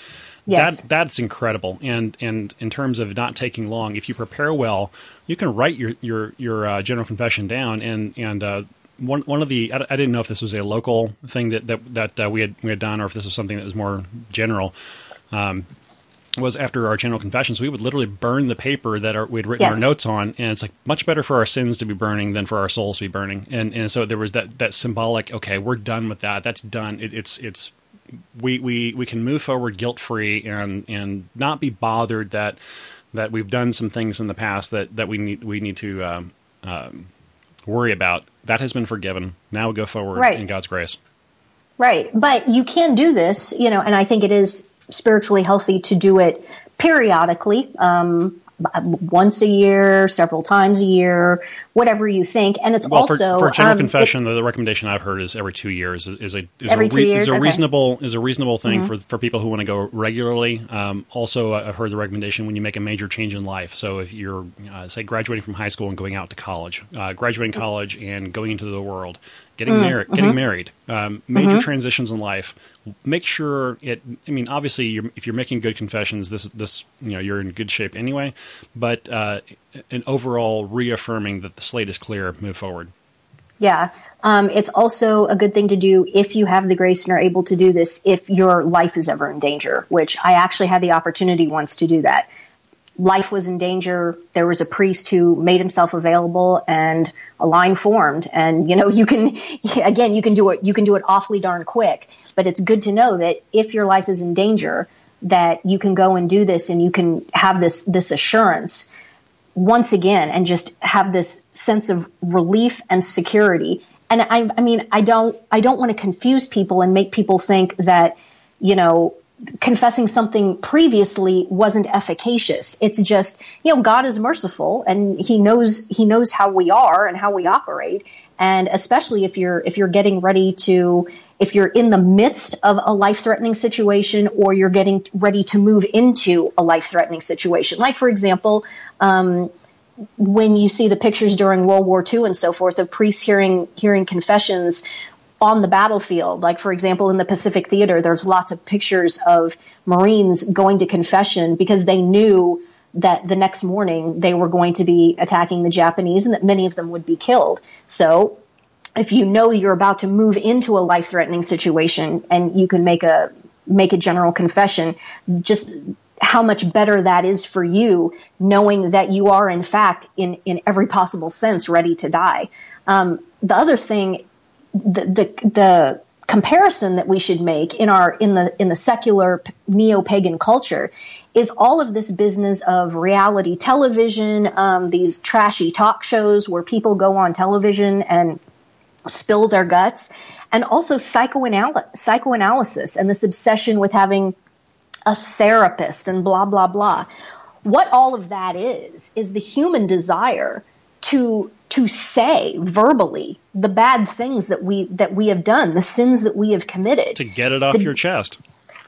Yes.
That that's incredible. And and in terms of not taking long, if you prepare well, you can write your your your uh, general confession down and and. Uh, one, one of the I, I didn't know if this was a local thing that that, that uh, we had we had done or if this was something that was more general um, was after our general confessions, we would literally burn the paper that our, we'd written
Yes.
our notes on, and it's like much better for our sins to be burning than for our souls to be burning. And and so there was that that symbolic, okay, we're done with that. That's done. It, it's it's we we we can move forward guilt free and and not be bothered that that we've done some things in the past that that we need we need to um, um, worry about. That has been forgiven. Now we go forward
Right.
in God's grace.
Right. But you can do this, you know, and I think it is spiritually healthy to do it periodically, um, once a year, several times a year, whatever you think. And it's
Well,
also
for, for general
um,
confession, the, the recommendation I've heard is every two years is, is a is
Every
a,
two years?
is a
Okay. Mm-hmm.
reasonable is a reasonable thing for for people who want to go regularly. Um, also, I've heard the recommendation when you make a major change in life. So if you're uh, say graduating from high school and going out to college, uh, graduating
Mm-hmm.
college and going into the world, getting
Mm,
married, getting married, um, major
Mm-hmm.
transitions in life. Make sure it. I mean, obviously, you're, if you're making good confessions, this this you know you're in good shape anyway. But uh, an overall reaffirming that the slate is clear, move forward.
Yeah. Um, it's also a good thing to do if you have the grace and are able to do this if your life is ever in danger, which I actually had the opportunity once to do that. Life was in danger. There was a priest who made himself available and a line formed. And, you know, you can, again, you can do it, you can do it awfully darn quick, but it's good to know that if your life is in danger, that you can go and do this and you can have this, this assurance once again and just have this sense of relief and security. And I, I mean, I don't, I don't want to confuse people and make people think that, you know, confessing something previously wasn't efficacious. It's just, you know, God is merciful and he knows, he knows how we are and how we operate. And especially if you're, if you're getting ready to, if you're in the midst of a life threatening situation or you're getting ready to move into a life threatening situation. Like, for example, um, when you see the pictures during World War II and so forth of priests hearing hearing confessions on the battlefield, like for example in the Pacific Theater, there's lots of pictures of Marines going to confession because they knew that the next morning they were going to be attacking the Japanese and that many of them would be killed. So if you know you're about to move into a life threatening situation and you can make a make a general confession, just how much better that is for you, knowing that you are in fact in in every possible sense ready to die. Um, the other thing, the the, the comparison that we should make in our in the in the secular neo pagan culture is all of this business of reality television, um, these trashy talk shows where people go on television and spill their guts, and also psychoanal- psychoanalysis and this obsession with having a therapist and blah, blah, blah. What all of that is, is the human desire to, to say verbally the bad things that we, that we have done, the sins that we have committed
To get it off your chest.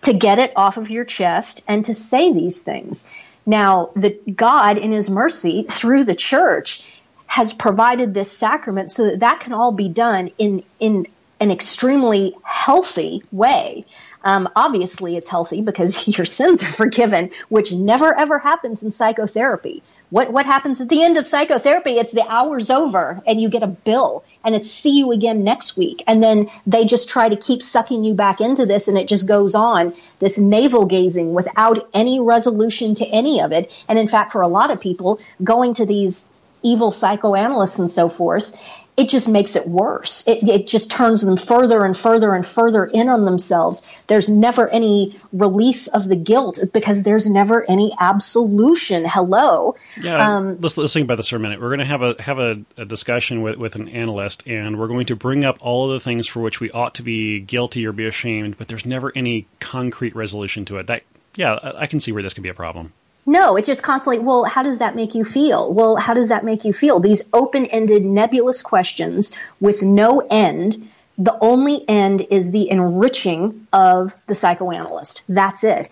to get it off of your chest and to say these things. Now, the God in his mercy through the church has provided this sacrament so that that can all be done in in an extremely healthy way. Um, obviously, it's healthy because your sins are forgiven, which never ever happens in psychotherapy. What what happens at the end of psychotherapy? It's the hour's over, and you get a bill, and it's see you again next week, and then they just try to keep sucking you back into this, and it just goes on this navel gazing without any resolution to any of it. And in fact, for a lot of people, going to these evil psychoanalysts and so forth it just makes it worse. It, it just turns them further and further and further in on themselves. There's never any release of the guilt because there's never any absolution. Hello.
Yeah. Um, let's, let's think about this for a minute. We're going to have a have a, a, discussion with, with an analyst, and we're going to bring up all of the things for which we ought to be guilty or be ashamed, but there's never any concrete resolution to it. That yeah, I, I can see where this could be a problem.
No, it's just constantly, well, how does that make you feel? Well, how does that make you feel? These open ended, nebulous questions with no end. The only end is the enriching of the psychoanalyst. That's it.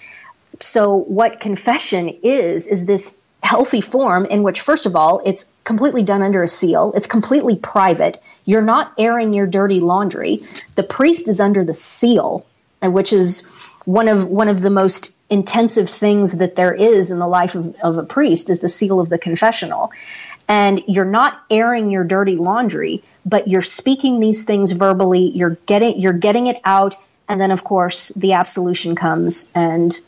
So, what confession is, is this healthy form in which, first of all, it's completely done under a seal, it's completely private. You're not airing your dirty laundry. The priest is under the seal, which is one of one of the most intensive things that there is in the life of, of a priest is the seal of the confessional. And you're not airing your dirty laundry, but you're speaking these things verbally. You're getting, you're getting it out. And then of course the absolution comes and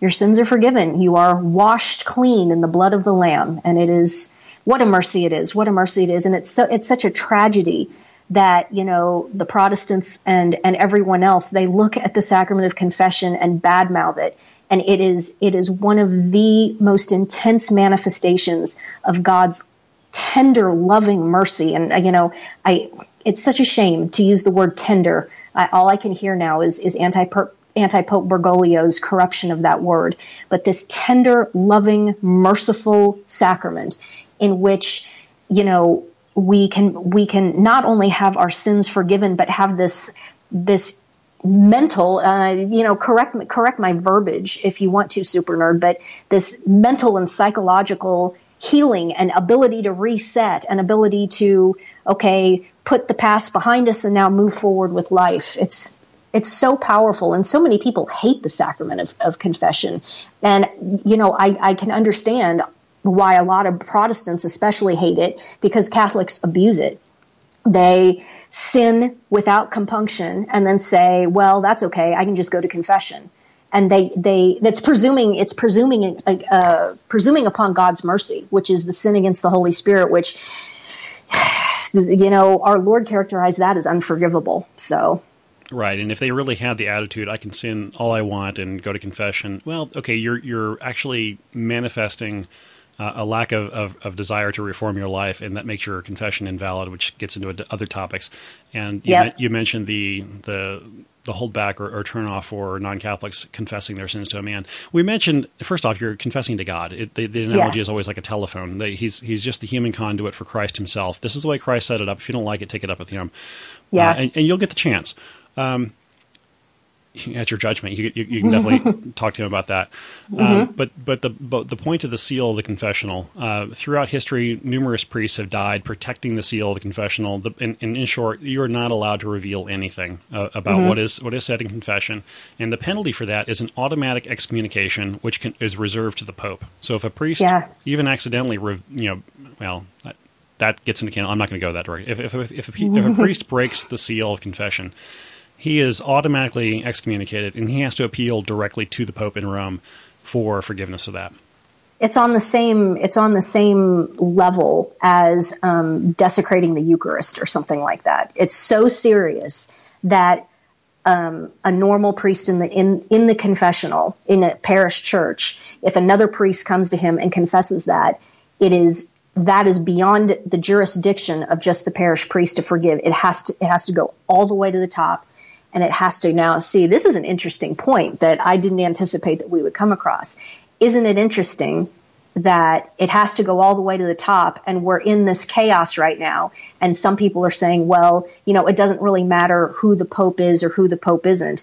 your sins are forgiven. You are washed clean in the blood of the lamb. And it is, what a mercy it is. What a mercy it is. And it's so, it's such a tragedy that you know the Protestants and and everyone else they look at the sacrament of confession and badmouth it. And it is it is one of the most intense manifestations of God's tender loving mercy. And you know I it's such a shame to use the word tender. I, all I can hear now is is anti anti Pope Bergoglio's corruption of that word. But this tender loving merciful sacrament in which you know we can we can not only have our sins forgiven, but have this this mental uh, you know correct correct my verbiage if you want to super nerd but this mental and psychological healing and ability to reset and ability to okay put the past behind us and now move forward with life. It's it's so powerful and so many people hate the sacrament of, of confession. And you know I, I can understand why a lot of Protestants especially hate it because Catholics abuse it. They sin without compunction and then say, well, that's okay. I can just go to confession. And they, they, that's presuming, it's presuming, uh, presuming upon God's mercy, which is the sin against the Holy Spirit, which, you know, our Lord characterized that as unforgivable. So,
Right, and if they really had the attitude, I can sin all I want and go to confession. Well, okay, you're you're actually manifesting uh, a lack of, of, of, desire to reform your life, and that makes your confession invalid, which gets into other topics. And you, yep. you mentioned the the the holdback or, or turn off for non-Catholics confessing their sins to a man. We mentioned first off, you're confessing to God. It, the, the, analogy yeah. is always like a telephone. He's he's just the human conduit for Christ Himself. This is the way Christ set it up. If you don't like it, take it up with Him.
Yeah, uh,
and, and, you'll get the chance. Um, at your judgment. You, you, you can definitely talk to him about that. Mm-hmm. Um, but but the but the point of the seal of the confessional uh, throughout history, numerous priests have died protecting the seal of the confessional. The, in, in, in, short, you are not allowed to reveal anything uh, about mm-hmm. what is what is said in confession, and the penalty for that is an automatic excommunication, which can, is reserved to the Pope. So if a priest yeah. even accidentally, re, you know, well. That gets into canon. I'm not going to go that direction. If, if, if, if, a, if a priest breaks the seal of confession, he is automatically excommunicated, and he has to appeal directly to the Pope in Rome for forgiveness of that.
It's on the same. It's on the same level as um, desecrating the Eucharist or something like that. It's so serious that um, a normal priest in the in in the confessional in a parish church, if another priest comes to him and confesses that, it is that is beyond the jurisdiction of just the parish priest to forgive. It has to it has to go all the way to the top and it has to now see this is an interesting point that I didn't anticipate that we would come across. Isn't it interesting that it has to go all the way to the top and we're in this chaos right now and some people are saying well you know it doesn't really matter who the pope is or who the pope isn't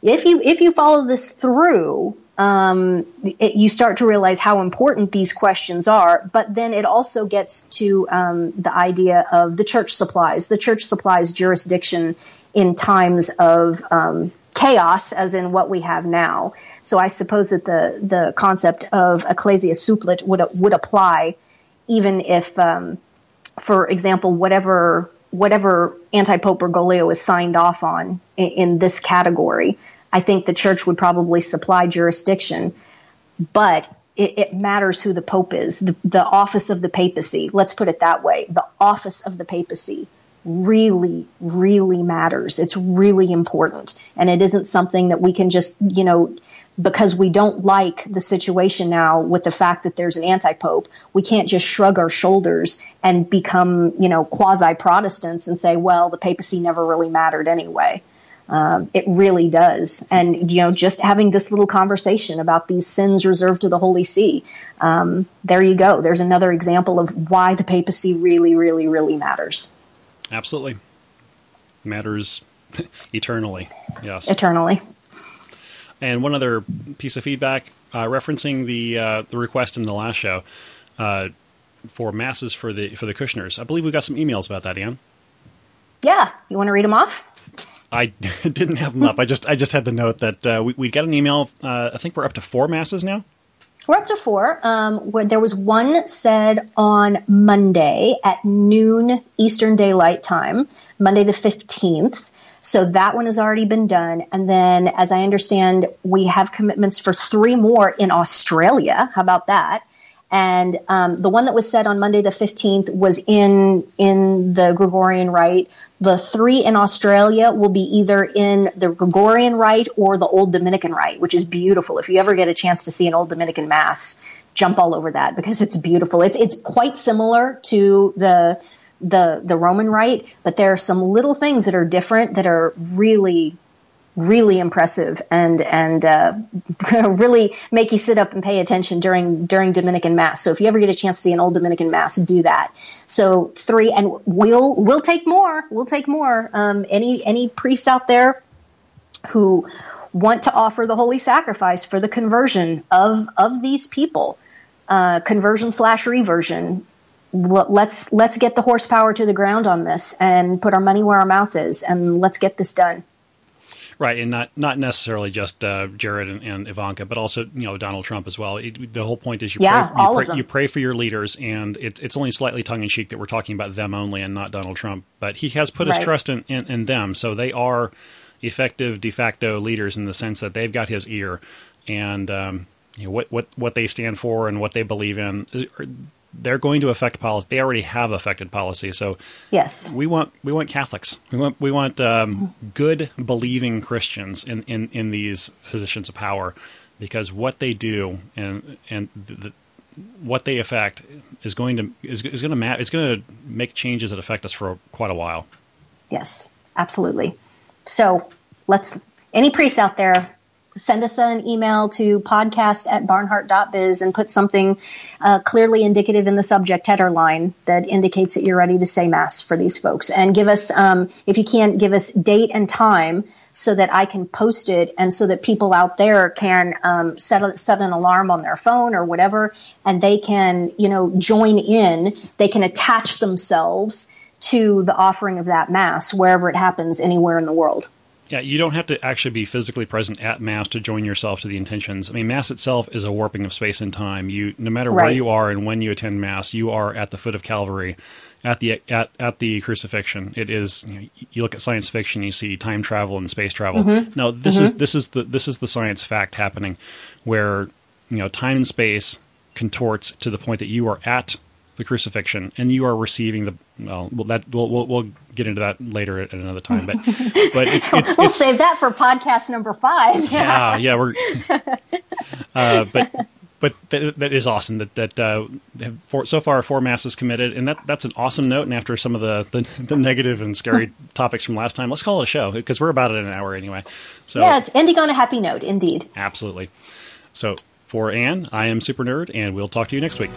if you if you follow this through um, it, you start to realize how important these questions are. But then it also gets to um, the idea of the church supplies. The church supplies jurisdiction in times of um, chaos, as in what we have now. So I suppose that the the concept of ecclesia supplet would would apply, even if, um, for example, whatever whatever anti Pope Bergoglio is signed off on in, in this category, I think the church would probably supply jurisdiction, but it, it, matters who the Pope is. The, the office of the papacy, let's put it that way, the office of the papacy really, really matters. It's really important. And it isn't something that we can just, you know, because we don't like the situation now with the fact that there's an anti-pope, we can't just shrug our shoulders and become, you know, quasi-Protestants and say, well, the papacy never really mattered anyway. Um, it really does. And, you know, just having this little conversation about these sins reserved to the Holy See, um, there you go. There's another example of why the papacy really, really, really matters.
Absolutely. Matters eternally. Yes.
Eternally.
And one other piece of feedback uh, referencing the uh, the request in the last show uh, for masses for the for the Kushners. I believe we got some emails about that, Ian.
Yeah, you want to read them off?
I didn't have them up. I just I just had the note that uh, we we got an email. Uh, I think we're up to four masses now.
We're up to four. Um, where there was one said on Monday at noon Eastern Daylight Time, Monday the fifteenth. So that one has already been done. And then, as I understand, we have commitments for three more in Australia. How about that? And um, the one that was said on Monday the 15th was in in the Gregorian rite. The three in Australia will be either in the Gregorian rite or the Old Dominican rite, which is beautiful. If you ever get a chance to see an Old Dominican Mass, jump all over that because it's beautiful. It's it's quite similar to the the the Roman rite, but there are some little things that are different that are really really impressive and and uh, really make you sit up and pay attention during during Dominican Mass. So if you ever get a chance to see an old Dominican Mass, do that. So three, and we'll we'll take more. We'll take more. Um, any any priests out there who want to offer the holy sacrifice for the conversion of of these people, uh, conversion slash reversion. Let's let's get the horsepower to the ground on this and put our money where our mouth is, and let's get this done.
Right, and not not necessarily just uh, Jared and, and, Ivanka, but also you know Donald Trump as well. It, the whole point is you
yeah,
pray,
you, pray,
you pray for your leaders, and it, it's only slightly tongue in cheek that we're talking about them only and not Donald Trump. But he has put his trust in, in, in them, so they are effective de facto leaders in the sense that they've got his ear, and um, you know, what what what they stand for and what they believe in they're going to affect policy. They already have affected policy. So
yes,
we want we want Catholics. We want we want um, good believing Christians in, in, in these positions of power, because what they do and and the, the, what they affect is going to is, is going to matter. It's going to make changes that affect us for quite a while.
Yes, absolutely. So let's any priests out there send us an email to podcast at barnhardt.biz and put something uh, clearly indicative in the subject header line that indicates that you're ready to say mass for these folks. And give us, um, if you can, give us date and time so that I can post it and so that people out there can um, set, a, set an alarm on their phone or whatever and they can, you know, join in. They can attach themselves to the offering of that mass wherever it happens anywhere in the world.
Yeah, you don't have to actually be physically present at Mass to join yourself to the intentions. I mean, Mass itself is a warping of space and time. You, no matter
right.
where you are and when you attend Mass, you are at the foot of Calvary, at the at at the crucifixion. It is. You, know, you look at science fiction, you see time travel and space travel.
Mm-hmm.
No, this
mm-hmm.
is this is the this is the science fact happening, where you know time and space contorts to the point that you are at the crucifixion, and you are receiving the well. that we'll, we'll, we'll get into that later at another time, but but it's, it's
we'll
it's,
save that for podcast number five.
Yeah, yeah, we're. Uh, but but that, that is awesome that that uh, for, so far four masses committed, and that that's an awesome note. And after some of the the, the negative and scary topics from last time, let's call it a show because we're about at an hour anyway. So
yeah, it's ending on a happy note, indeed.
Absolutely. So for Ann, I am Super Nerd, and we'll talk to you next week.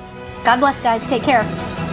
God bless, guys. Take care.